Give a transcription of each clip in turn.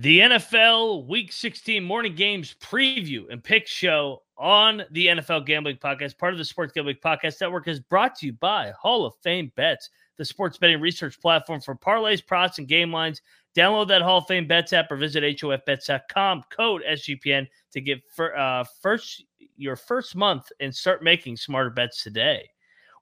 The NFL Week 16 morning games preview and pick show on the NFL Gambling Podcast, part of the Sports Gambling Podcast Network, is brought to you by Hall of Fame Bets, the sports betting research platform for parlays, props, and game lines. Download that Hall of Fame Bets app or visit HOFBets.com, code SGPN to get for, uh, first your first month and start making smarter bets today.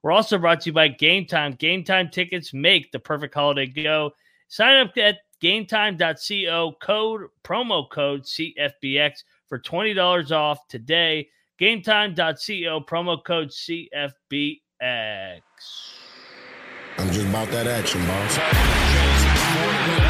We're also brought to you by Game Time. Game Time tickets make the perfect holiday go. Sign up at gametime.co code promo code CFBX for $20 off today. Gametime.co promo code CFBX. I'm just about that action, boss.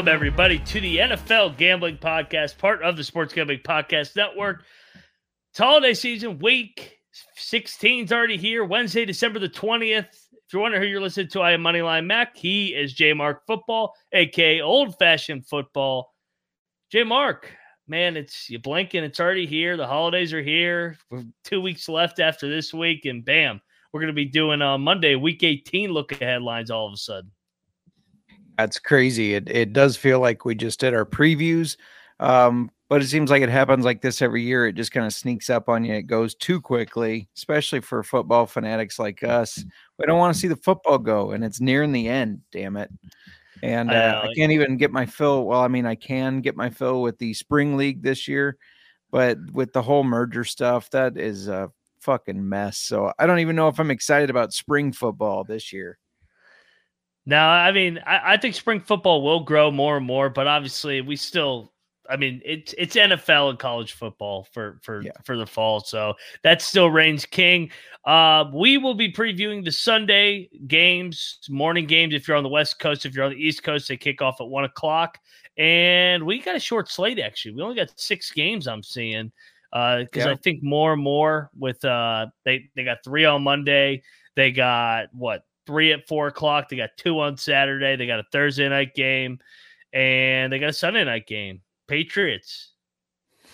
Welcome, everybody, to the NFL Gambling Podcast, part of the Sports Gambling Podcast Network. It's holiday season, week 16 is already here, Wednesday, December the 20th. If you're wondering who you're listening to, I am Moneyline Mac. He is J Mark Football, aka Old Fashioned Football. J Mark, man, it's you blinking, it's already here. The holidays are here. We're two weeks left after this week, and bam, we're going to be doing uh, Monday, week 18 look ahead lines all of a sudden. That's crazy. It it does feel like we just did our previews. Um, but it seems like it happens like this every year. It just kind of sneaks up on you. It goes too quickly, especially for football fanatics like us. We don't want to see the football go, and it's nearing the end. Damn it! And uh, I, I can't even get my fill. Well, I mean, I can get my fill with the spring league this year, but with the whole merger stuff, that is a fucking mess. So I don't even know if I'm excited about spring football this year. No, I mean, I, I, think spring football will grow more and more, but obviously, we still. I mean, it's it's NFL and college football for for yeah. for the fall, so that still reigns king. Uh, we will be previewing the Sunday games, morning games. If you're on the West Coast, if you're on the East Coast, they kick off at one o'clock, and we got a short slate. Actually, we only got six games. I'm seeing because uh, yeah. I think more and more with uh they they got three on Monday. They got what three at four o'clock. They got two on Saturday. They got a Thursday night game, and they got a Sunday night game. Patriots,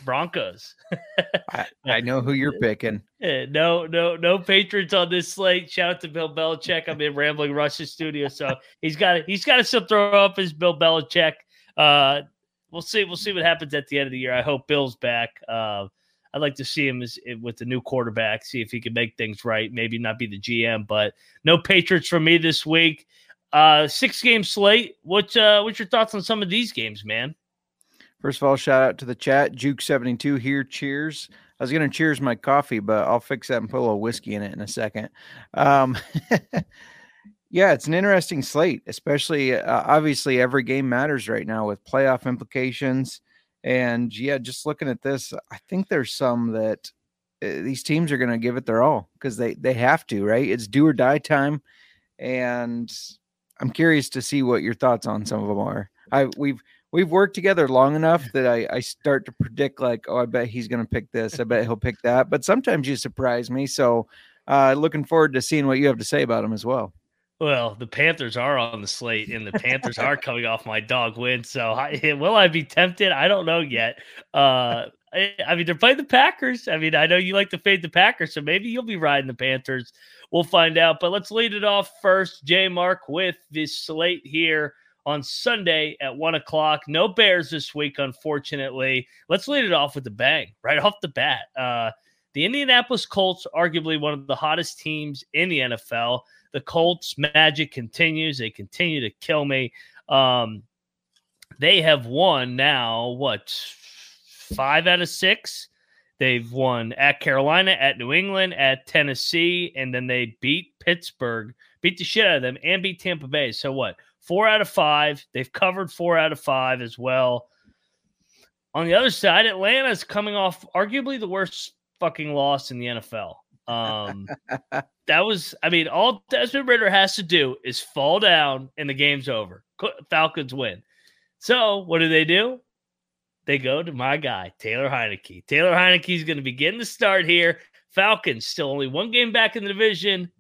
Broncos. I, I, know who you're picking. No, no, no Patriots on this slate. Shout out to Bill Belichick. I'm in Rambling Rush's studio, so he's got he's got to still throw up his Bill Belichick. Uh, we'll see. We'll see what happens at the end of the year. I hope Bill's back. Uh, I'd like to see him as, eh, with the new quarterback, see if he can make things right. Maybe not be the GM, but no Patriots for me this week. Uh, six game slate. What uh, what's your thoughts on some of these games, man? First of all, shout out to the chat. Juke72 here. Cheers. I was going to cheers my coffee, but I'll fix that and put a little whiskey in it in a second. Um, yeah, it's an interesting slate, especially uh, obviously every game matters right now with playoff implications. And yeah, just looking at this, I think there's some that uh, these teams are going to give it their all because they they have to, right? It's do or die time, and I'm curious to see what your thoughts on some of them are. I we've we've worked together long enough that I I start to predict like, oh, I bet he's going to pick this, I bet he'll pick that. But sometimes you surprise me, so uh, looking forward to seeing what you have to say about him as well. Well, the Panthers are on the slate, and the Panthers are coming off my dog win. So, I, will I be tempted? I don't know yet. Uh, I, I, mean, they're playing the Packers. I mean, I know you like to fade the Packers, so maybe you'll be riding the Panthers. We'll find out. But let's lead it off first, J Mark, with this slate here on Sunday at one o'clock. No Bears this week, unfortunately. Let's lead it off with the bang right off the bat. Uh, the Indianapolis Colts, arguably one of the hottest teams in the NFL the Colts magic continues. They continue to kill me. Um, they have won now what five out of six. They've won at Carolina, at New England, at Tennessee, and then they beat Pittsburgh, beat the shit out of them, and beat Tampa Bay. So what? Four out of five. They've covered four out of five as well. On the other side, Atlanta's coming off arguably the worst fucking loss in the NFL. Um, that was, I mean, all Desmond Ridder has to do is fall down and the game's over. Falcons win. So what do they do? they go to my guy, Taylor Heinicke. Taylor Heinicke is going to begin the start here. Falcons still only one game back in the division.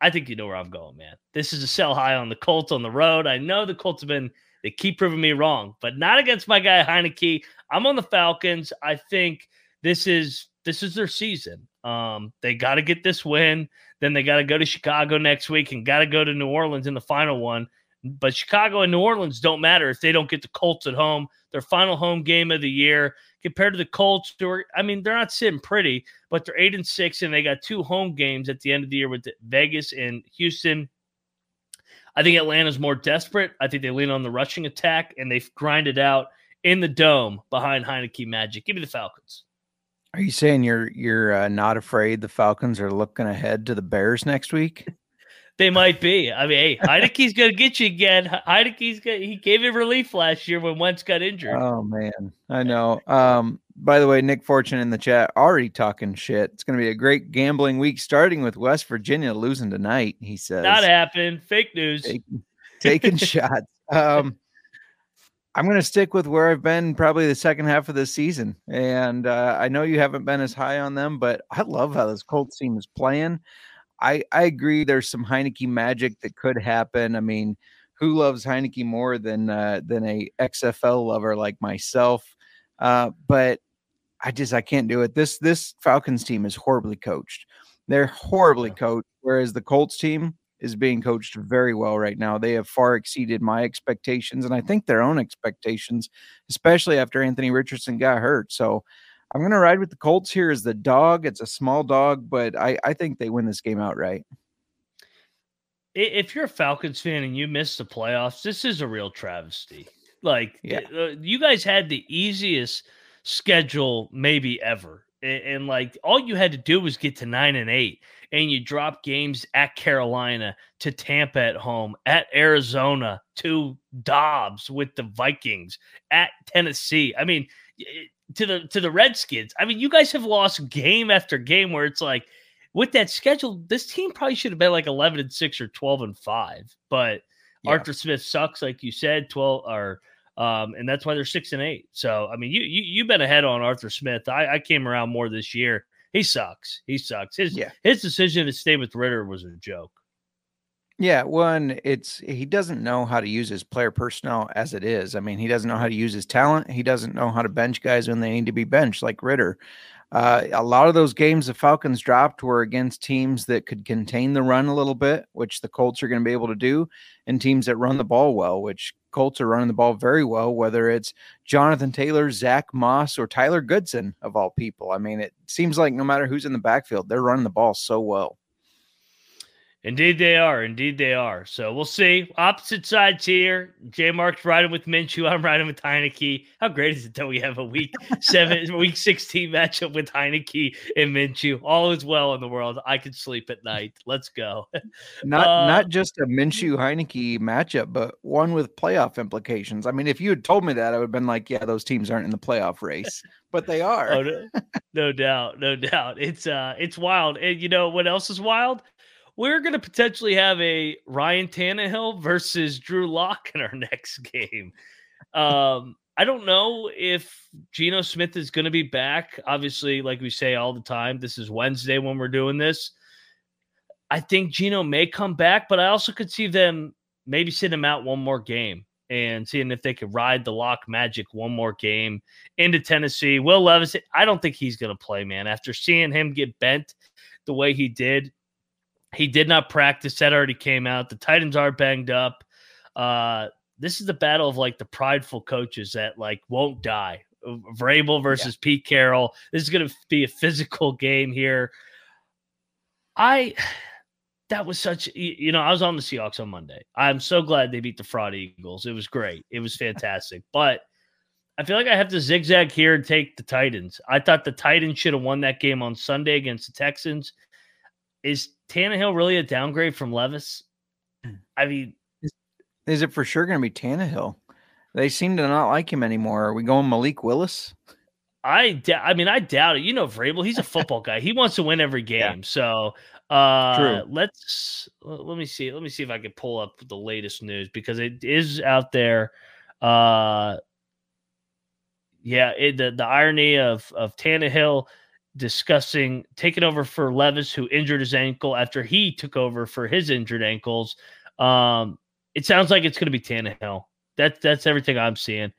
I think you know where I'm going, man. This is a sell high on the Colts on the road. I know the Colts have been, they keep proving me wrong, but not against my guy Heinicke. I'm on the Falcons. I think this is this is their season. Um, they got to get this win. Then they got to go to Chicago next week and got to go to New Orleans in the final one. But Chicago and New Orleans don't matter if they don't get the Colts at home. Their final home game of the year compared to the Colts, who I mean, they're not sitting pretty, but they're eight and six, and they got two home games at the end of the year with Vegas and Houston. I think Atlanta's more desperate. I think they lean on the rushing attack, and they've grinded out in the dome behind Heinicke Magic. Give me the Falcons. Are you saying you're you're uh, not afraid the Falcons are looking ahead to the Bears next week? They might be. I mean, hey, Heinicke's going to get you again. Heinicke's got, he gave him relief last year when Wentz got injured. Oh man, I know. Um, by the way, Nick Fortune in the chat already talking shit. It's going to be a great gambling week, starting with West Virginia losing tonight. He says not happening. Fake news. Taking, taking shots. Um, I'm going to stick with where I've been probably the second half of the season. And uh, I know you haven't been as high on them, but I love how this Colts team is playing. I, I agree there's some Heinicke magic that could happen. I mean, who loves Heinicke more than uh, than a XFL lover like myself? Uh, but I just I can't do it. This this Falcons team is horribly coached. They're horribly coached, whereas the Colts team is being coached very well right now. They have far exceeded my expectations and I think their own expectations, especially after Anthony Richardson got hurt. So I'm going to ride with the Colts here as the dog. It's a small dog, but I, I think they win this game outright. If you're a Falcons fan and you missed the playoffs, this is a real travesty. Like, yeah. uh, you guys had the easiest schedule maybe ever. And, and, like, all you had to do was get to nine and eight and you drop games at Carolina, to Tampa at home, at Arizona, to Dobbs with the Vikings, at Tennessee. I mean, to the to the Redskins. I mean, you guys have lost game after game where it's like with that schedule, this team probably should have been like 11 and 6 or 12 and 5. But yeah. Arthur Smith sucks, like you said, 12 or um, and that's why they're six and eight. So I mean, you you you've been ahead on Arthur Smith. I, I came around more this year he sucks. He sucks. His yeah. his decision to stay with Ridder was a joke. Yeah, one, it's he doesn't know how to use his player personnel as it is. I mean, he doesn't know how to use his talent. He doesn't know how to bench guys when they need to be benched, like Ridder. Uh, a lot of those games the Falcons dropped were against teams that could contain the run a little bit, which the Colts are going to be able to do, and teams that run the ball well, which Colts are running the ball very well, whether it's Jonathan Taylor, Zach Moss, or Tyler Goodson, of all people. I mean, it seems like no matter who's in the backfield, they're running the ball so well. Indeed, they are. Indeed, they are. So we'll see. Opposite sides here. J Mark's riding with Minshew. I'm riding with Heinicke. How great is it that we have a week seven, week 16 matchup with Heinicke and Minshew? All is well in the world. I can sleep at night. Let's go. Not uh, not just a Minshew Heinicke matchup, but one with playoff implications. I mean, if you had told me that, I would have been like, yeah, those teams aren't in the playoff race, but they are. oh, no, no doubt, no doubt. It's uh, it's wild. And you know what else is wild? We're going to potentially have a Ryan Tannehill versus Drew Lock in our next game. Um, I don't know if Geno Smith is going to be back. Obviously, like we say all the time, this is Wednesday when we're doing this. I think Geno may come back, but I also could see them maybe sitting him out one more game and seeing if they could ride the lock magic one more game into Tennessee. Will Levis, I don't think he's going to play, man. After seeing him get bent the way he did, he did not practice. That already came out. The Titans are banged up. Uh, this is the battle of like the prideful coaches that like won't die. Vrabel versus yeah. Pete Carroll. This is going to be a physical game here. I that was such you know I was on the Seahawks on Monday. I'm so glad they beat the fraud Eagles. It was great. It was fantastic. but I feel like I have to zigzag here and take the Titans. I thought the Titans should have won that game on Sunday against the Texans. Is Tannehill really a downgrade from Levis? Hmm. I mean, is, it for sure going to be Tannehill? They seem to not like him anymore. Are we going Malik Willis? I I mean, I doubt it. You know, Vrabel, he's a football guy. He wants to win every game. Yeah. So uh True. let's let me see. Let me see if I can pull up the latest news because it is out there. Uh yeah, it, the the irony of of Tannehill discussing taking over for Levis, who injured his ankle after he took over for his injured ankles. Um, it sounds like it's going to be Tannehill. That's that's everything I'm seeing.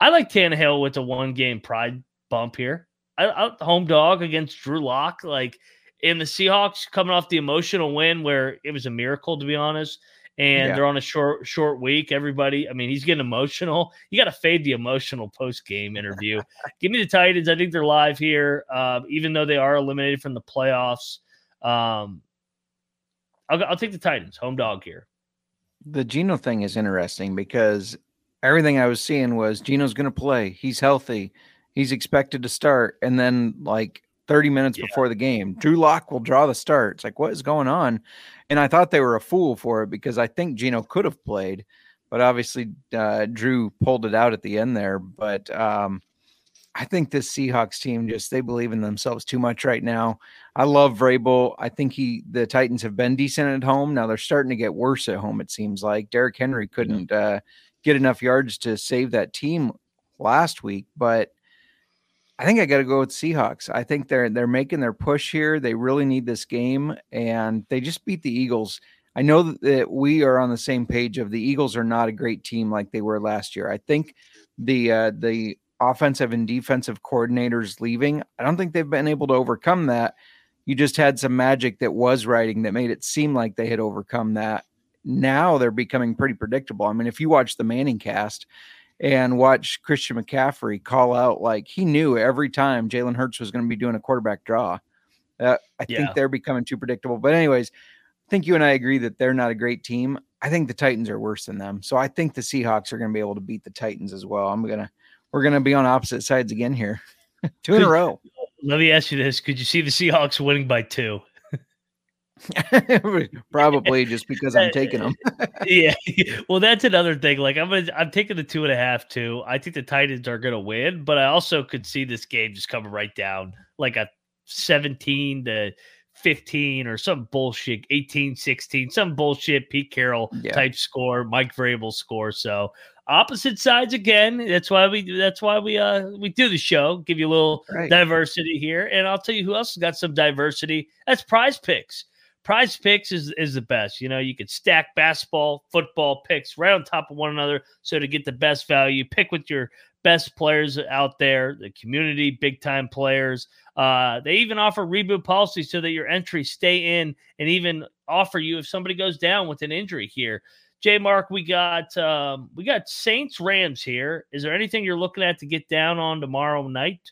I like Tannehill with a one game pride bump here. I, I home dog against Drew Lock, like in the Seahawks coming off the emotional win where it was a miracle to be honest and yeah. they're on a short short week. Everybody, I mean, he's getting emotional. You got to fade the emotional post game interview. Give me the Titans. I think they're live here, uh, even though they are eliminated from the playoffs. Um, I'll, I'll take the Titans, home dog here. The Geno thing is interesting because everything I was seeing was Geno's going to play. He's healthy. He's expected to start, and then like 30 minutes yeah. before the game. Drew Lock will draw the start. It's like, what is going on? And I thought they were a fool for it because I think Geno could have played, but obviously uh, Drew pulled it out at the end there. But um, I think this Seahawks team just they believe in themselves too much right now. I love Vrabel. I think he the Titans have been decent at home. Now they're starting to get worse at home. It seems like Derrick Henry couldn't uh, get enough yards to save that team last week, but I think I got to go with Seahawks. I think they're they're making their push here. They really need this game, and they just beat the Eagles. I know that we are on the same page of the Eagles are not a great team like they were last year. I think the uh, the offensive and defensive coordinators leaving. I don't think they've been able to overcome that. You just had some magic that was writing that made it seem like they had overcome that. Now they're becoming pretty predictable. I mean, if you watch the Manning cast, and watch Christian McCaffrey call out like he knew every time Jalen Hurts was going to be doing a quarterback draw. Uh, I yeah. think they're becoming too predictable. But anyways, I think you and I agree that they're not a great team. I think the Titans are worse than them. So I think the Seahawks are going to be able to beat the Titans as well. I'm gonna we're gonna be on opposite sides again here, two in a row. Let me ask you this: Could you see the Seahawks winning by two? Probably just because I'm taking them. yeah. Well, that's another thing. Like I'm gonna, I'm taking the two and a half too. I think the Titans are gonna win, but I also could see this game just coming right down like a 17 to 15 or some bullshit 18 16 some bullshit Pete Carroll yeah. type score Mike Vrabel score so opposite sides again that's why we that's why we uh we do the show give you a little right. diversity here and I'll tell you who else has got some diversity that's prize picks Prize picks is, is the best. You know, you could stack basketball, football picks right on top of one another. So to get the best value, pick with your best players out there, the community, big time players. Uh, they even offer reboot policy so that your entries stay in and even offer you if somebody goes down with an injury here. J Mark, we got um, we got Saints Rams here. Is there anything you're looking at to get down on tomorrow night?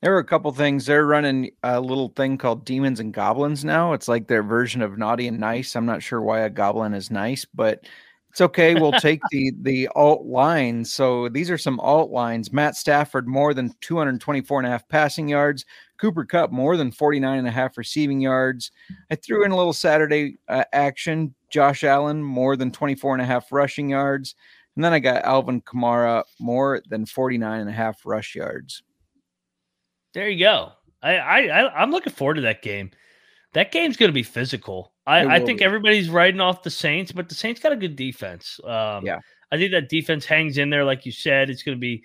There were a couple things. They're running a little thing called Demons and Goblins now. It's like their version of Naughty and Nice. I'm not sure why a goblin is nice, but it's okay. We'll take the the alt lines. So these are some alt lines. Matt Stafford more than 224 and a half passing yards. Cooper Kupp more than 49 and a half receiving yards. I threw in a little Saturday uh, action. Josh Allen more than 24 and a half rushing yards. And then I got Alvin Kamara more than 49 and a half rush yards. There you go. I, I I'm looking forward to that game. That game's going to be physical. I, I think be. everybody's riding off the Saints, but the Saints got a good defense. Um, yeah, I think that defense hangs in there, like you said. It's going to be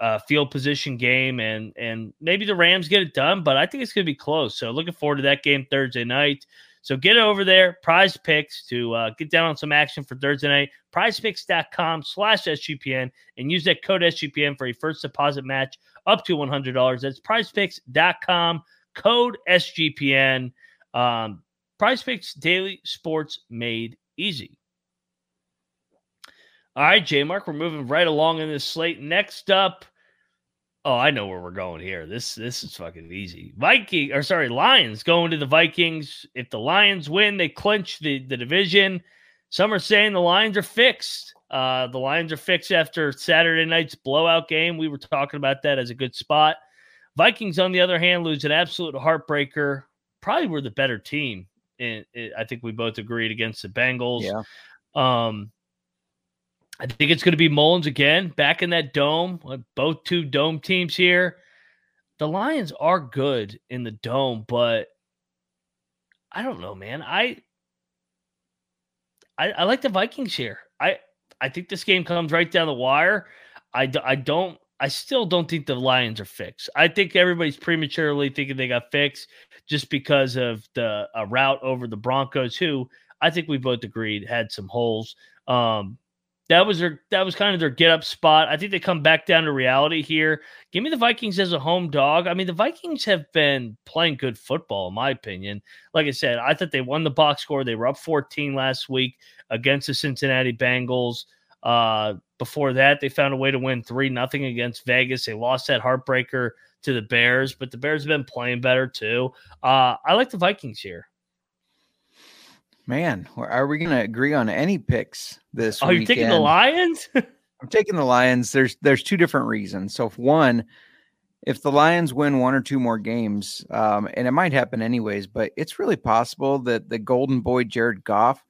a field position game, and and maybe the Rams get it done, but I think it's going to be close. So looking forward to that game Thursday night. So get over there, prize picks to uh, get down on some action for Thursday night. Prizepicks.com slash SGPN and use that code SGPN for a first deposit match up to $100. That's prizepicks.com, code SGPN. Um, prize picks daily sports made easy. All right, J Mark, we're moving right along in this slate. Next up, Oh, I know where we're going here. This this is fucking easy. Viking or sorry, Lions going to the Vikings. If the Lions win, they clinch the, the division. Some are saying the Lions are fixed. Uh, the Lions are fixed after Saturday night's blowout game. We were talking about that as a good spot. Vikings, on the other hand, lose an absolute heartbreaker. Probably were the better team. And I think we both agreed against the Bengals. Yeah. Um, I think it's going to be Mullens again back in that dome. Both two dome teams here. The Lions are good in the dome, but I don't know, man. I I, I like the Vikings here. I I think this game comes right down the wire. I, I don't I still don't think the Lions are fixed. I think everybody's prematurely thinking they got fixed just because of the route over the Broncos, who I think we both agreed had some holes. Um, that was their that was kind of their get up spot. I think they come back down to reality here. Give me the Vikings as a home dog. I mean, the Vikings have been playing good football, in my opinion. Like I said, I thought they won the box score. They were up 14 last week against the Cincinnati Bengals. Uh, before that, they found a way to win three nothing against Vegas. They lost that heartbreaker to the Bears, but the Bears have been playing better too. Uh, I like the Vikings here. Man, are we going to agree on any picks this? Oh, you're taking the Lions? I'm taking the Lions. There's there's two different reasons. So, if one, if the Lions win one or two more games, um, and it might happen anyways, but it's really possible that the Golden Boy Jared Goff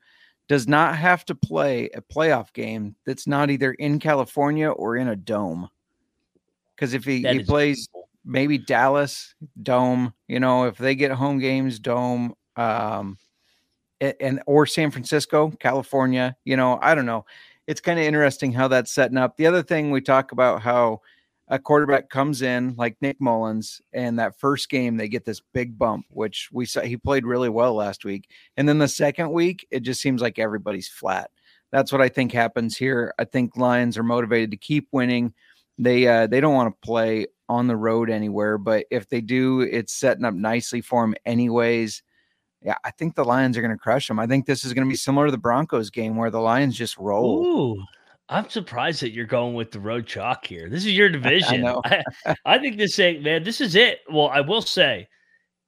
does not have to play a playoff game that's not either in California or in a dome. Because if he, he plays maybe Dallas dome, you know, if they get home games dome, um, and or San Francisco, California. You know, I don't know. It's kind of interesting how that's setting up. The other thing we talk about how a quarterback comes in like Nick Mullens, and that first game they get this big bump, which we saw he played really well last week, and then the second week it just seems like everybody's flat. That's what I think happens here. I think Lions are motivated to keep winning. They uh, they don't want to play on the road anywhere, but if they do, it's setting up nicely for them anyways yeah, I think the Lions are going to crush them. I think this is going to be similar to the Broncos game where the Lions just roll. Ooh, I'm surprised that you're going with the road chalk here. This is your division. I, I, I think this ain't man. This is it. Well, I will say,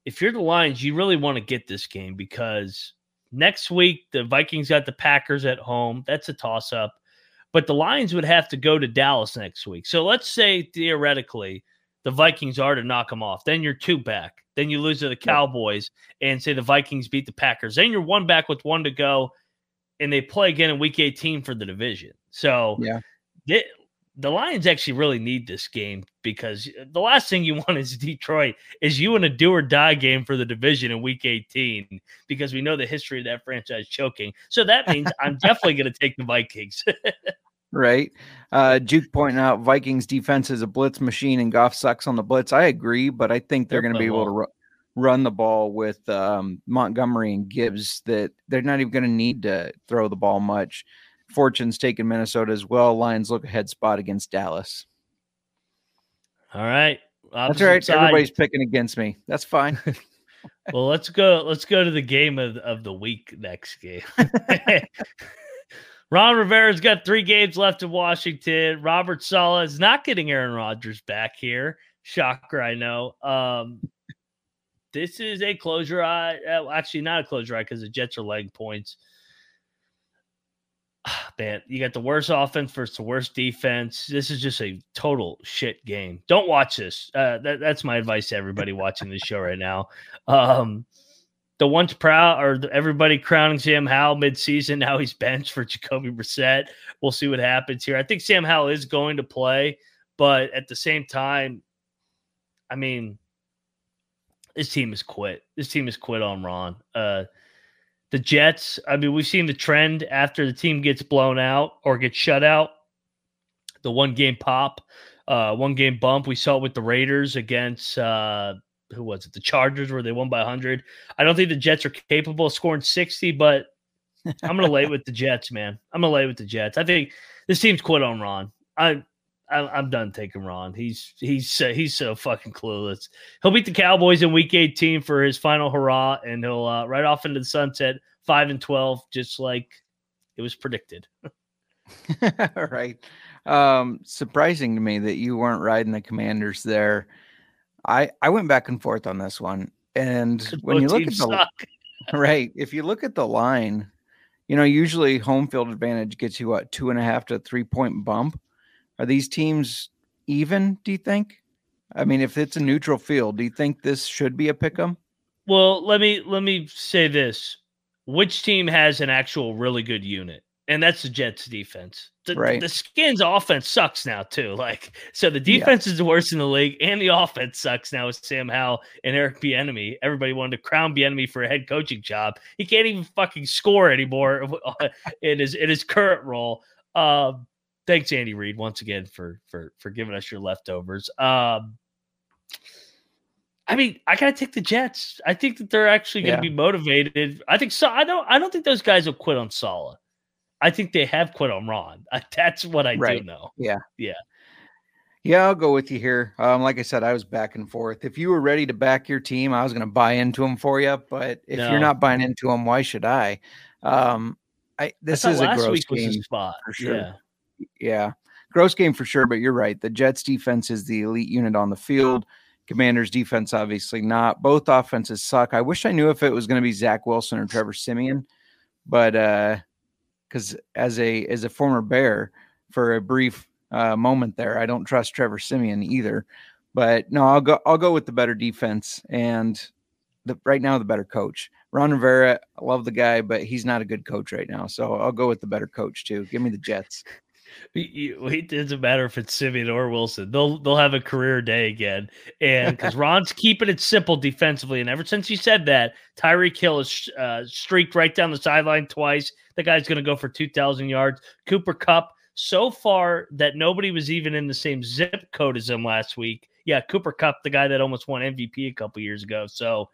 if you're the Lions, you really want to get this game because next week the Vikings got the Packers at home. That's a toss up. But the Lions would have to go to Dallas next week. So let's say theoretically the Vikings are to knock them off. Then you're two back. Then you lose to the Cowboys and say the Vikings beat the Packers. Then you're one back with one to go, and they play again in Week 18 for the division. So yeah, they, the Lions actually really need this game because uh, the last thing you want is Detroit is you in a do or die game for the division in Week 18 because we know the history of that franchise choking. So that means I'm definitely going to take the Vikings. right? Uh, Juke pointing out Vikings defense is a blitz machine and Goff sucks on the blitz. I agree, but I think they're, they're going to be able to ru- run the ball with um, Montgomery and Gibbs. That they're not even going to need to throw the ball much. Fortune's taking Minnesota as well. Lions look ahead spot against Dallas. All right. That's right. Side. Everybody's picking against me. That's fine. well, let's go. Let's go to the game of, of the week next game. Ron Rivera's got three games left in Washington. Robert Saleh is not getting Aaron Rodgers back here. Shocker, I know. Um, this is a closure eye. Uh, actually, not a closure eye because the Jets are leg points. Man, you got the worst offense versus the worst defense. This is just a total shit game. Don't watch this. Uh, that, that's my advice to everybody watching this show right now. Um, the once proud or everybody crowning Sam Howell midseason. Now he's benched for Jacoby Brissett. We'll see what happens here. I think Sam Howell is going to play, but at the same time, I mean, this team has quit. This team has quit on Ron. Uh, the Jets, I mean, we've seen the trend after the team gets blown out or gets shut out. The one game pop, uh, one game bump. We saw it with the Raiders against uh, who was it? The Chargers where they won by 100. I don't think the Jets are capable of scoring 60, but I'm going to lay with the Jets, man. I'm going to lay with the Jets. I think this team's quit on Ron. I, I am done taking Ron. He's he's uh, he's so fucking clueless. He'll beat the Cowboys in Week 18 for his final hurrah, and he'll uh, right off into the sunset, five and 12, just like it was predicted. right. Um, surprising to me that you weren't riding the Commanders there. I I went back and forth on this one, and when you look at the suck. right, if you look at the line, you know usually home field advantage gets you what two and a half to three point bump. Are these teams even? Do you think? I mean, if it's a neutral field, do you think this should be a pick 'em? Well, let me let me say this: which team has an actual really good unit? And that's the Jets defense. The, right. the Skins offense sucks now too. Like so, the defense yeah. is the worst in the league, and the offense sucks now with Sam Howell and Eric Bieniemy. Everybody wanted to crown Bieniemy for a head coaching job. He can't even fucking score anymore in his in his current role. Um, thanks, Andy Reid, once again for for for giving us your leftovers. Um, I mean, I gotta take the Jets. I think that they're actually going to Yeah. be motivated. I think so. I don't. I don't think those guys will quit on Saleh. I think they have quit on Ron. I, that's what I Right. do know. Yeah, Yeah. Yeah, I'll go with you here. Um, like I said, I was back and forth. If you were ready to back your team, I was going to buy into them for you. But if No. you're not buying into them, why should I? Um, I I this thought is a gross game. a spot for sure. Yeah. Yeah, gross game for sure. But you're right. The Jets defense is the elite unit on the field. Commanders defense, obviously not. Both offenses suck. I wish I knew if it was going to be Zach Wilson or Trevor Siemian, but uh, because as a as a former Bear for a brief uh, moment there, I don't trust Trevor Siemian either. But no, I'll go. I'll go with the better defense and the right now the better coach. Ron Rivera, I love the guy, but he's not a good coach right now. So I'll go with the better coach too. Give me the Jets. It doesn't matter if it's Siemian or Wilson. They'll they'll have a career day again, and because Ron's keeping it simple defensively, and ever since he said that, Tyreek Hill has uh, streaked right down the sideline twice. The guy's going to go for two thousand yards. Cooper Kupp, so far that nobody was even in the same zip code as him last week. Yeah, Cooper Kupp, the guy that almost won MVP a couple years ago. So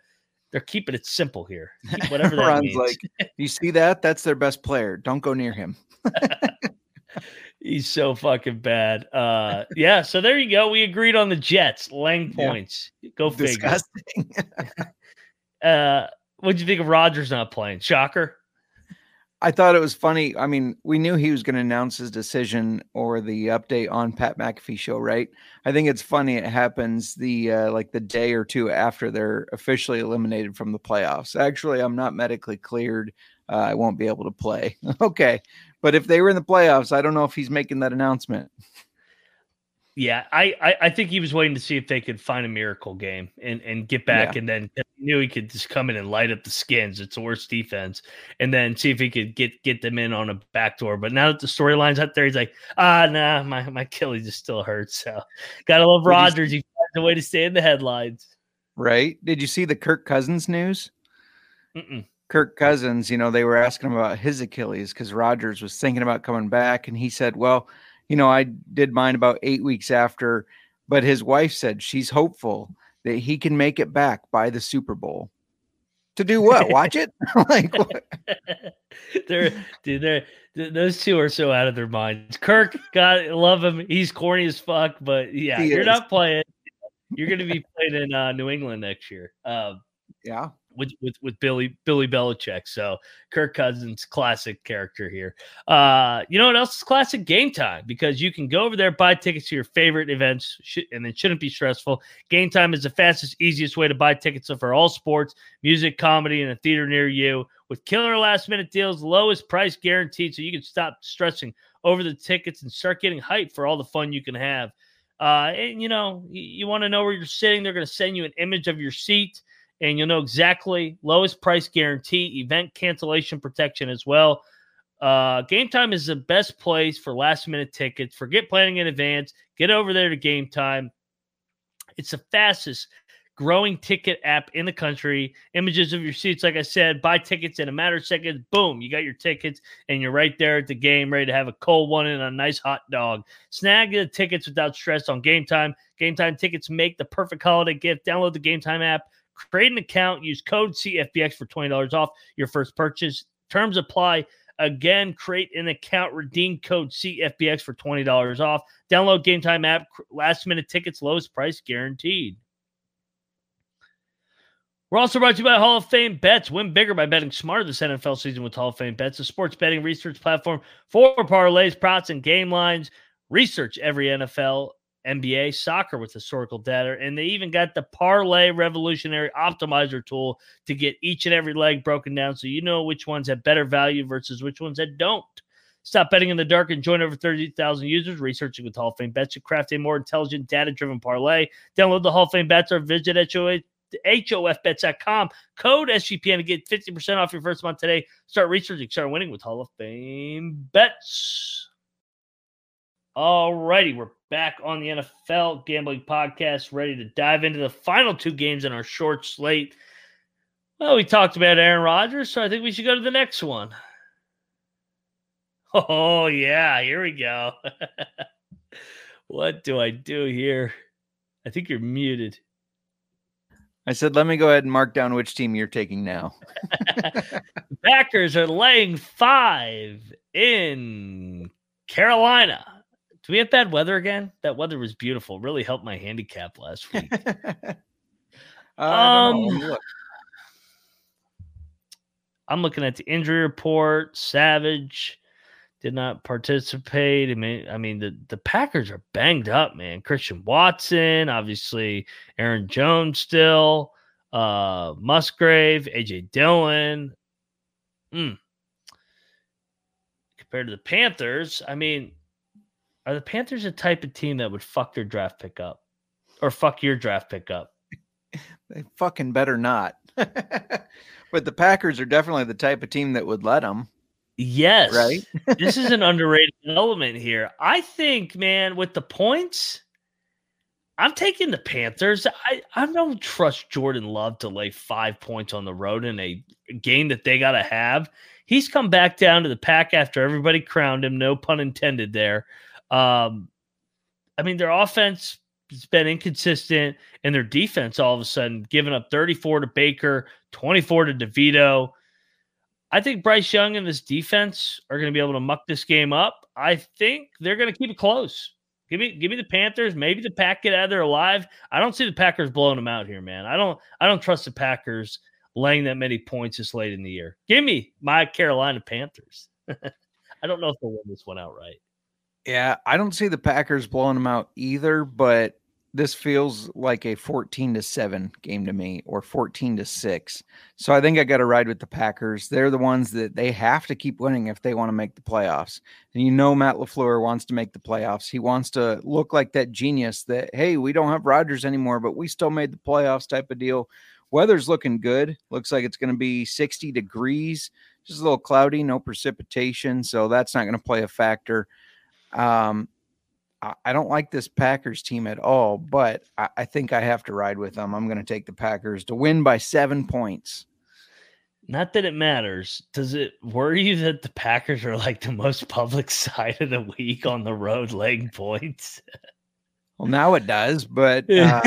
they're keeping it simple here. Keep Whatever that Ron's means. like, you see that? That's their best player. Don't go near him. He's so fucking bad. Uh yeah, so there you go. We agreed on the Jets, Yeah. points. Go figure. Disgusting. Uh what'd you think of Rodgers not playing? Shocker. I thought it was funny. I mean, we knew he was going to announce his decision or the update on Pat McAfee show, right? I think it's funny it happens the uh, like the day or two after they're officially eliminated from the playoffs. Actually, I'm not medically cleared. Uh, I won't be able to play. okay, but if they were in the playoffs, I don't know if he's making that announcement. Yeah, I, I I think he was waiting to see if they could find a miracle game and and get back, and then he knew he could just come in and light up the skins. It's the worst defense, and then see if he could get get them in on a backdoor. But now that the storyline's out there, he's like, ah, nah, my my Achilles just still hurts. So gotta love Did you- Rodgers. He finds a way to stay in the headlines. Right? Did you see the Kirk Cousins news? Mm-mm. Kirk Cousins, you know, they were asking him about his Achilles because Rodgers was thinking about coming back. And he said, Well, you know, I did mine about eight weeks after, but his wife said she's hopeful that he can make it back by the Super Bowl. To do what? Watch it? like, what? they're dude, they're th- those two are so out of their minds. Kirk, God love him. He's corny as fuck, but yeah, He you're is. not playing. You're gonna be playing in uh, New England next year. Um, yeah. With with with Billy Billy Belichick. So Kirk Cousins, classic character here. Uh, you know what else is classic? Game time because you can go over there buy tickets to your favorite events, sh- and it shouldn't be stressful. Game time is the fastest, easiest way to buy tickets for all sports, music, comedy, and a theater near you. With killer last minute deals, lowest price guaranteed, so you can stop stressing over the tickets and start getting hyped for all the fun you can have. Uh, and you know, you, you want to know where you're sitting. They're going to send you an image of your seat and you'll know exactly lowest price guarantee, event cancellation protection as well. Uh, game time is the best place for last minute tickets. Forget planning in advance. Get over there to game time. It's the fastest growing ticket app in the country. Images of your seats, like I said, buy tickets in a matter of seconds. Boom, you got your tickets, and you're right there at the game, ready to have a cold one and a nice hot dog. Snag the tickets without stress on game time. Game time tickets make the perfect holiday gift. Download the game time app create an account, use code CFBX for $20 off your first purchase. Terms apply. Again, create an account, redeem code CFBX for $20 off. Download Game Time app, last minute tickets, lowest price guaranteed. We're also brought to you by Hall of Fame Bets. Win bigger by betting smarter this NFL season with Hall of Fame Bets, a sports betting research platform for parlays, props, and game lines. Research every NFL NBA, soccer with historical data, and they even got the Parlay Revolutionary Optimizer tool to get each and every leg broken down so you know which ones have better value versus which ones that don't. Stop betting in the dark and join over 30,000 users researching with Hall of Fame bets to craft a more intelligent, data driven parlay. Download the Hall of Fame bets or visit HOA. HOFbets.com. Code SGPN to get 50% off your first month today. Start researching, start winning with Hall of Fame bets. All righty, we're back on the NFL Gambling Podcast, ready to dive into the final two games in our short slate. Well, we talked about Aaron Rodgers, so I think we should go to the next one. Oh yeah, here we go. what do I do here? I think you're muted. I said, let me go ahead and mark down which team you're taking now. Packers are laying five in Carolina. Do we have bad weather again? That weather was beautiful. Really helped my handicap last week. Uh, Um, look. I'm looking at the injury report. Savage did not participate. I mean, I mean the, the Packers are banged up, man. Christian Watson, obviously Aaron Jones still, uh Musgrave, AJ Dillon. Hmm. Compared to the Panthers, I mean, are the Panthers a type of team that would fuck their draft pick up? Or fuck your draft pick up? they fucking better not. but the Packers are definitely the type of team that would let them, Yes. right? this is an underrated element here. I think, man, with the points, I'm taking the Panthers. I, I don't trust Jordan Love to lay five points on the road in a game that they got to have. He's come back down to the pack after everybody crowned him. No pun intended there. Um, I mean, their offense has been inconsistent, and their defense all of a sudden giving up 34 to Baker, 24 to DeVito. I think Bryce Young and this defense are going to be able to muck this game up. I think they're going to keep it close. Give me, give me the Panthers. Maybe the Pack get out of there alive. I don't see the Packers blowing them out here, man. I don't, I don't trust the Packers laying that many points this late in the year. Give me my Carolina Panthers. I don't know if they'll win this one outright. Yeah, I don't see the Packers blowing them out either, but this feels like a 14 to 7 game to me or 14 to 6. So I think I got to ride with the Packers. They're the ones that they have to keep winning if they want to make the playoffs. And you know Matt LaFleur wants to make the playoffs. He wants to look like that genius that hey, we don't have Rodgers anymore, but we still made the playoffs type of deal. Weather's looking good. Looks like it's going to be 60 degrees. Just a little cloudy, no precipitation, so that's not going to play a factor. Um, I, I don't like this Packers team at all, but I, I think I have to ride with them. I'm going to take the Packers to win by seven points. Not that it matters. Does it worry you that the Packers are like the most public side of the week on the road laying points? Well, now it does, but uh,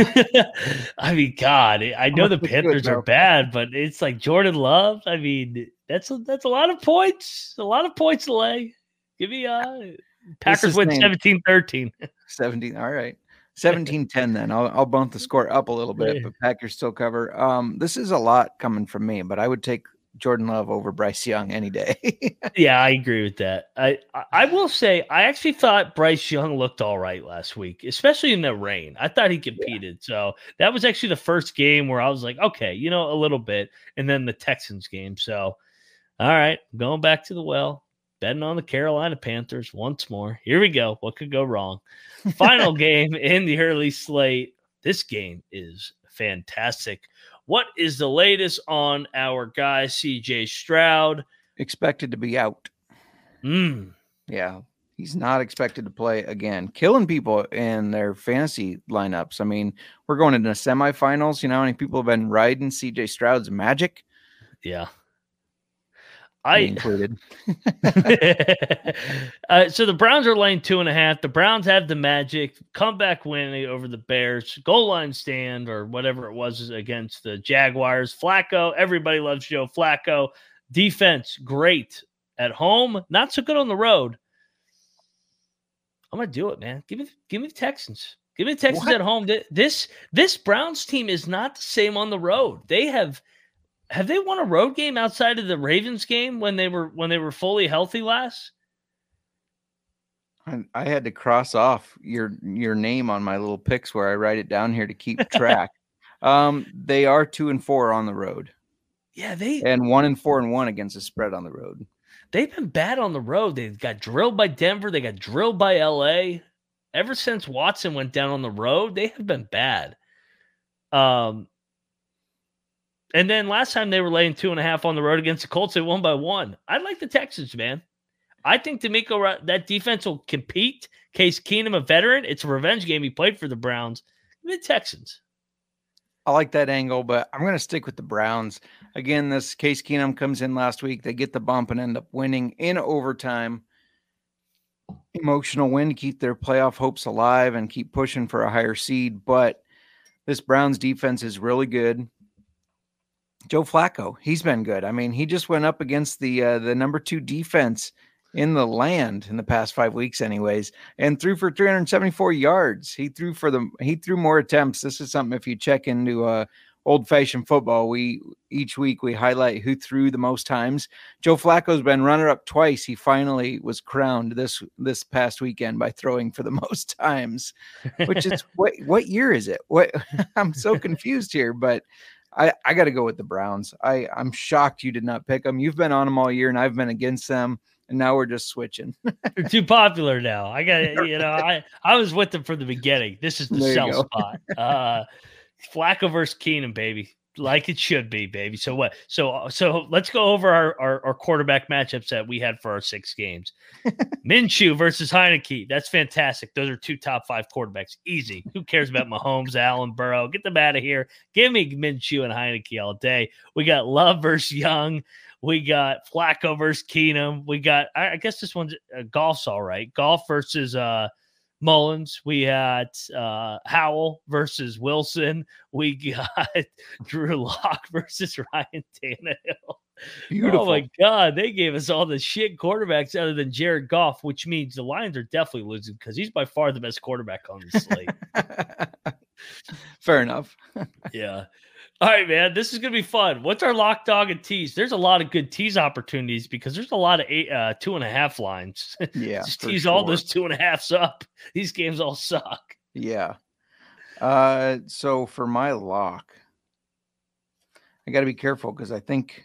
I mean, God, I know the Panthers are bad, but it's like Jordan Love. I mean, that's a, that's a lot of points. A lot of points to lay. Give me uh Packers win saying- 17-13. 17. All right. 17 10 then. I'll, I'll bump the score up a little bit, but Packers still cover. Um, this is a lot coming from me, but I would take Jordan Love over Bryce Young any day. Yeah, I agree with that. I, I I will say I actually thought Bryce Young looked all right last week, especially in the rain. I thought he competed. So that was actually the first game where I was like, okay, you know, a little bit. And then the Texans game. So all right, going back to the well, betting on the Carolina Panthers once more. Here we go. What could go wrong? Final game in the early slate. This game is fantastic. What is the latest on our guy CJ Stroud? expected to be out. Mm, Yeah. He's not expected to play again, killing people in their fantasy lineups. I mean, we're going into semifinals. You know how many people have been riding CJ Stroud's magic? yeah. I included. uh, so the Browns are laying two and a half. The Browns have the magic comeback win over the Bears, goal line stand or whatever it was against the Jaguars. Flacco, everybody loves Joe Flacco. Defense, great at home, not so good on the road. I'm gonna do it, man. Give me, give me the Texans. Give me the Texans What? at home. This this Browns team is not the same on the road. They have have they won a road game outside of the Ravens game when they were when they were fully healthy last? I, I had to cross off your your name on my little picks where I write it down here to keep track. um, they are two and four on the road, Yeah, they and one and four and one against the spread on the road. they've been bad on the road. They got drilled by Denver. They got drilled by LA. Ever since Watson went down on the road, they have been bad. Um, and then last time they were laying two and a half on the road against the Colts, they won by one. I like the Texans, man. I think DeMeco that defense will compete. Case Keenum, a veteran, it's a revenge game. He played for the Browns. The Texans. I like that angle, but I'm going to stick with the Browns. Again, this Case Keenum comes in last week. They get the bump and end up winning in overtime. emotional win to keep their playoff hopes alive and keep pushing for a higher seed. But this Browns defense is really good. Joe Flacco, he's been good. I mean, he just went up against the uh, the number two defense in the land in the past five weeks, anyways, and threw for 374 yards. He threw for the he threw more attempts. This is something if you check into uh, old fashioned football, we each week we highlight who threw the most times. Joe Flacco's been runner up twice. He finally was crowned this this past weekend by throwing for the most times, which is what what year is it? What I'm so confused here, but I I got to go with the Browns. I I'm shocked you did not pick them. You've been on them all year, and I've been against them and now we're just switching. They're too popular now. I got you know, I I was with them from the beginning. This is the their sell spot. Uh Flacco versus Keenum, baby. Like it should be, baby. So what? So so let's go over our, our, our quarterback matchups that we had for our six games. Minshew versus Heinicke. That's fantastic. Those are two top five quarterbacks. Easy. Who cares about Mahomes, Allen, Burrow? Get them out of here. Give me Minshew and Heinicke all day. We got Love versus Young. We got Flacco versus Keenum. We got, I, guess this one's uh, Goff's all right. Goff versus uh, Mullens. We had uh, Howell versus Wilson. We got Drew Lock versus Ryan Tannehill. Beautiful. Oh my God, they gave us all the shit quarterbacks other than Jared Goff, which means the Lions are definitely losing because he's by far the best quarterback on the slate. Fair enough. yeah. All right, man. This is gonna be fun. What's our lock dog and tease? There's a lot of good tease opportunities because there's a lot of eight, uh, two and a half lines. Yeah, just tease sure. all those two and a halfs up. These games all suck. Yeah. Uh, so for my lock, I got to be careful because I think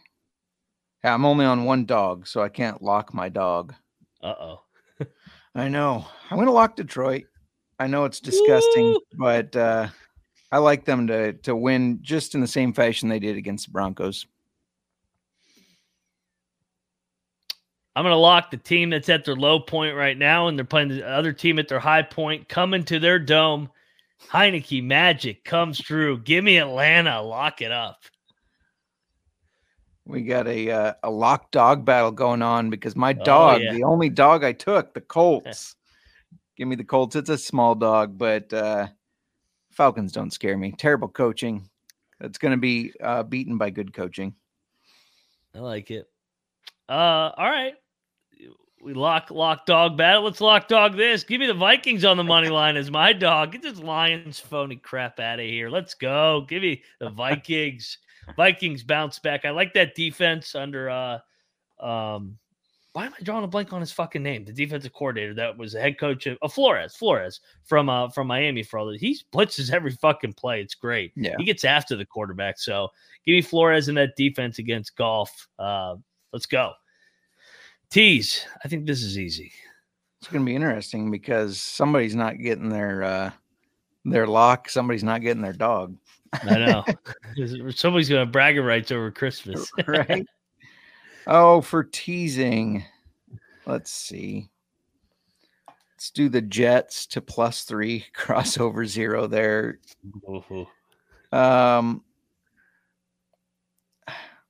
I'm only on one dog, so I can't lock my dog. Uh oh. I know. I'm gonna lock Detroit. I know it's disgusting, Woo! but uh, I like them to to win just in the same fashion they did against the Broncos. I'm going to lock the team that's at their low point right now, and they're playing the other team at their high point, coming to their dome. Heinicke magic comes through. Give me Atlanta. Lock it up. We got a uh, a lock dog battle going on because my oh, dog, oh, yeah. the only dog I took, the Colts. Give me the Colts. It's a small dog, but uh, Falcons don't scare me. Terrible coaching. It's going to be uh, beaten by good coaching. I like it. Uh, all right. We lock lock dog battle. Let's lock dog this. Give me the Vikings on the money line as my dog. Get this Lions phony crap out of here. Let's go. Give me the Vikings. Vikings bounce back. I like that defense under uh um why am I drawing a blank on his fucking name? The defensive coordinator that was the head coach of uh, Flores, Flores from uh from Miami for all that. He blitzes every fucking play. It's great. Yeah. He gets after the quarterback. So give me Flores in that defense against Goff. Uh let's go. Tease. I think this is easy. It's gonna be interesting because somebody's not getting their uh their lock, somebody's not getting their dog. I know. Somebody's gonna brag rights over Christmas. right. Oh, for teasing. Let's see. Let's do the Jets to plus three, crossover zero there. Um,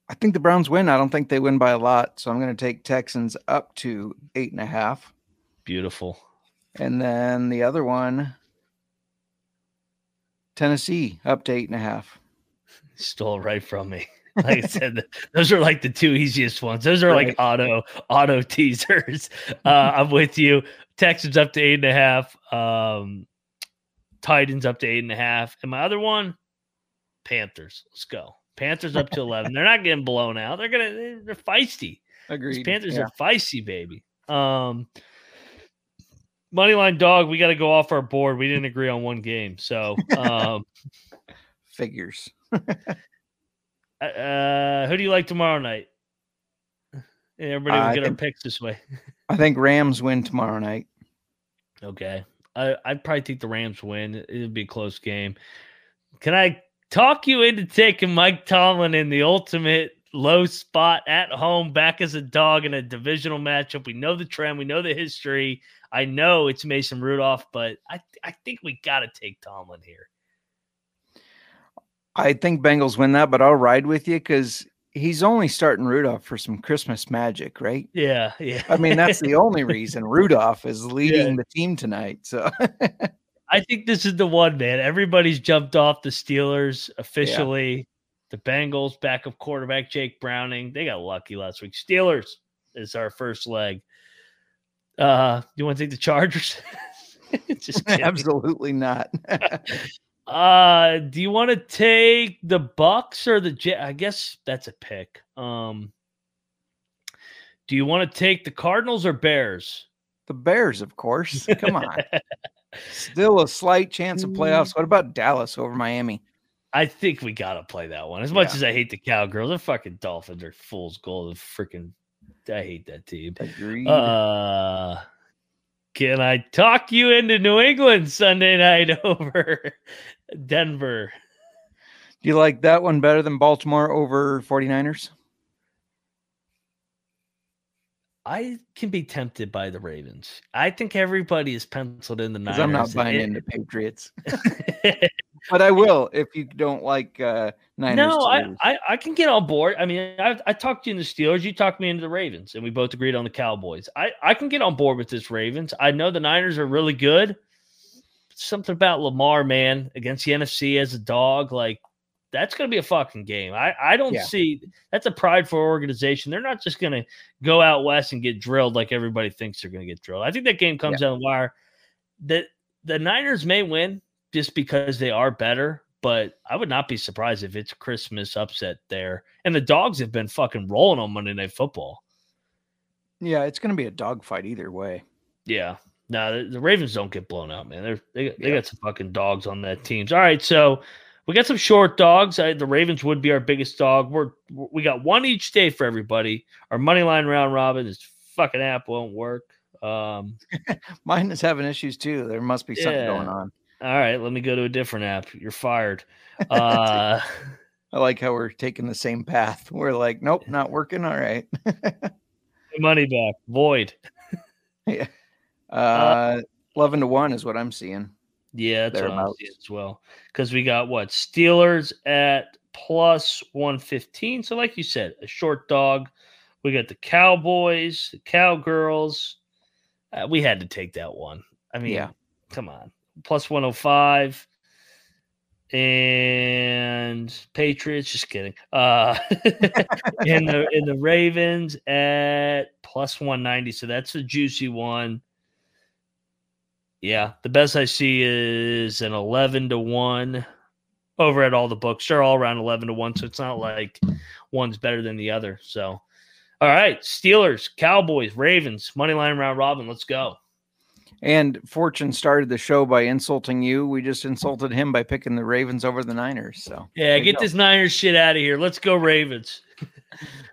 I think the Browns win. I don't think they win by a lot. So I'm going to take Texans up to eight and a half. Beautiful. And then the other one, Tennessee up to eight and a half. Stole right from me like I said, those are like the two easiest ones. Those are right. like auto auto teasers. Uh, I'm with you. Texans up to eight and a half. Um, Titans up to eight and a half. And my other one, Panthers. Let's go. Panthers up to eleven. They're not getting blown out. They're gonna they're feisty. Agreed. These Panthers yeah. are feisty, baby. Um, moneyline dog. We got to go off our board. We didn't agree on one game, so um, figures. Uh, uh, who do you like tomorrow night? Everybody will get think, our picks this way. I think Rams win tomorrow night. Okay. I, I'd probably think the Rams win. It'd be a close game. Can I talk you into taking Mike Tomlin in the ultimate low spot at home, back as a dog in a divisional matchup? We know the trend, we know the history. I know it's Mason Rudolph, but I, I think we got to take Tomlin here. I think Bengals win that, but I'll ride with you because he's only starting Rudolph for some Christmas magic, right? Yeah, yeah. I mean, that's the only reason Rudolph is leading Yeah. the team tonight. So I think this is the one, man. Everybody's jumped off the Steelers officially. The Bengals backup quarterback Jake Browning. They got lucky last week. Steelers is our first leg. Uh, you want to take the Chargers? Just kidding. absolutely not. Uh, do you want to take the Bucks or the Jet? I guess that's a pick. Um, do you want to take the Cardinals or Bears? the Bears, of course. Come on. Still a slight chance of playoffs. What about Dallas over Miami? I think we gotta play that one. As much Yeah. as I hate the Cowgirls, the fucking Dolphins are fool's gold. The freaking, I hate that team. Agreed. Uh, can I talk you into New England Sunday night over Denver? Do you like that one better than Baltimore over 49ers? I can be tempted by the Ravens. I think everybody is penciled in the Niners. I'm not buying into Patriots. But I will if you don't like uh Niners. no, I. I I can get on board. I mean, I, I talked to you in the Steelers, you talked me into the Ravens, and we both agreed on the Cowboys. I I can get on board with this Ravens. I know the Niners are really good. Something about Lamar, man, against the NFC as a dog, like that's going to be a fucking game. I I don't Yeah. see that's a prideful organization. They're not just going to go out west and get drilled like everybody thinks they're going to get drilled. I think that game comes down the wire. The the Niners may win just because they are better, but I would not be surprised if it's Christmas upset there. And the dogs have been fucking rolling on Monday Night Football. yeah, it's gonna be a dogfight either way. Yeah. No, the, the Ravens don't get blown out, man. They're, they they Yeah. got some fucking dogs on that teams. All right, so we got some short dogs. I, the Ravens would be our biggest dog. We're we got one each day for everybody. Our money line round robin is fucking app won't work. Um, Mine is having issues too. There must be something going on. all right, let me go to a different app. You're fired. Uh, I like how we're taking the same path. We're like, nope, not working. All right. money back void. Uh, eleven to one is what I'm seeing. Yeah, that's what I'm seeing as well. Because we got what Steelers at plus one fifteen. So, like you said, a short dog. We got the Cowboys, the Cowgirls. Uh, we had to take that one. I mean, Yeah. come on, plus one hundred five. And Patriots, just kidding. Uh, in the in the Ravens at plus one ninety. So that's a juicy one. Yeah, the best I see is an 11 to 1 over at all the books. They're all around 11 to 1, so it's not like one's better than the other. So, all right, Steelers, Cowboys, Ravens, money line round robin. Let's go. And Fortune started the show by insulting you. We just insulted him by picking the Ravens over the Niners. So Yeah, get go. this Niners shit out of here. Let's go, Ravens.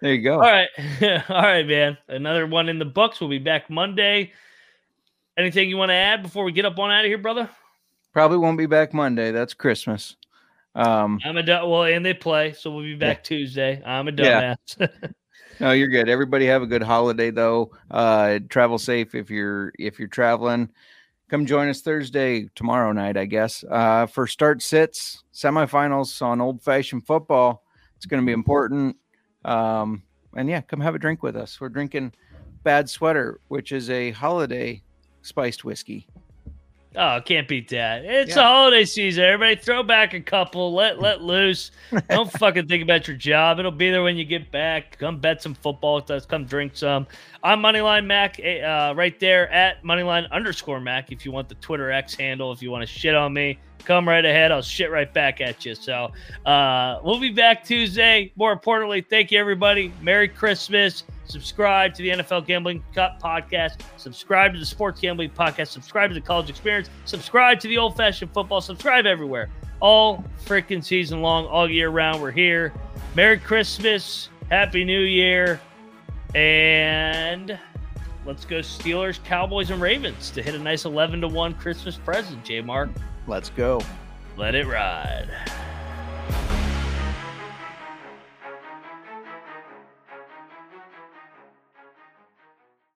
there you go. All right. all right, man. Another one in the books. We'll be back Monday. Anything you want to add before we get up on out of here, brother? Probably won't be back Monday. That's Christmas. Um, I'm a du- well, and they play, so we'll be back Tuesday. I'm a Yeah. dumbass. no, you're good. Everybody have a good holiday though. Uh, travel safe if you're if you're traveling. Come join us Thursday tomorrow night, I guess, uh, for start sits semifinals on old fashioned football. It's going to be important. Um, and yeah, come have a drink with us. We're drinking Bad Sweater, which is a holiday spiced whiskey. Oh, can't beat that. It's Yeah. the holiday season. Everybody throw back a couple. Let let loose. Don't fucking think about your job. It'll be there when you get back. Come bet some football with us. Come drink some. I'm Moneyline Mac, eh, uh, right there at Moneyline underscore Mac. If you want the Twitter X handle, if you want to shit on me, come right ahead. I'll shit right back at you. So uh, we'll be back Tuesday. More importantly, thank you everybody. Merry Christmas. Subscribe to the NFL Gambling Cup podcast. Subscribe to the Sports Gambling podcast. Subscribe to the College Experience. Subscribe to the Old Fashioned Football. Subscribe everywhere. All freaking season long, all year round. We're here. Merry Christmas. Happy New Year. And let's go Steelers, Cowboys, and Ravens to hit a nice 11 to 1 Christmas present, J Mark. Let's go. Let it ride.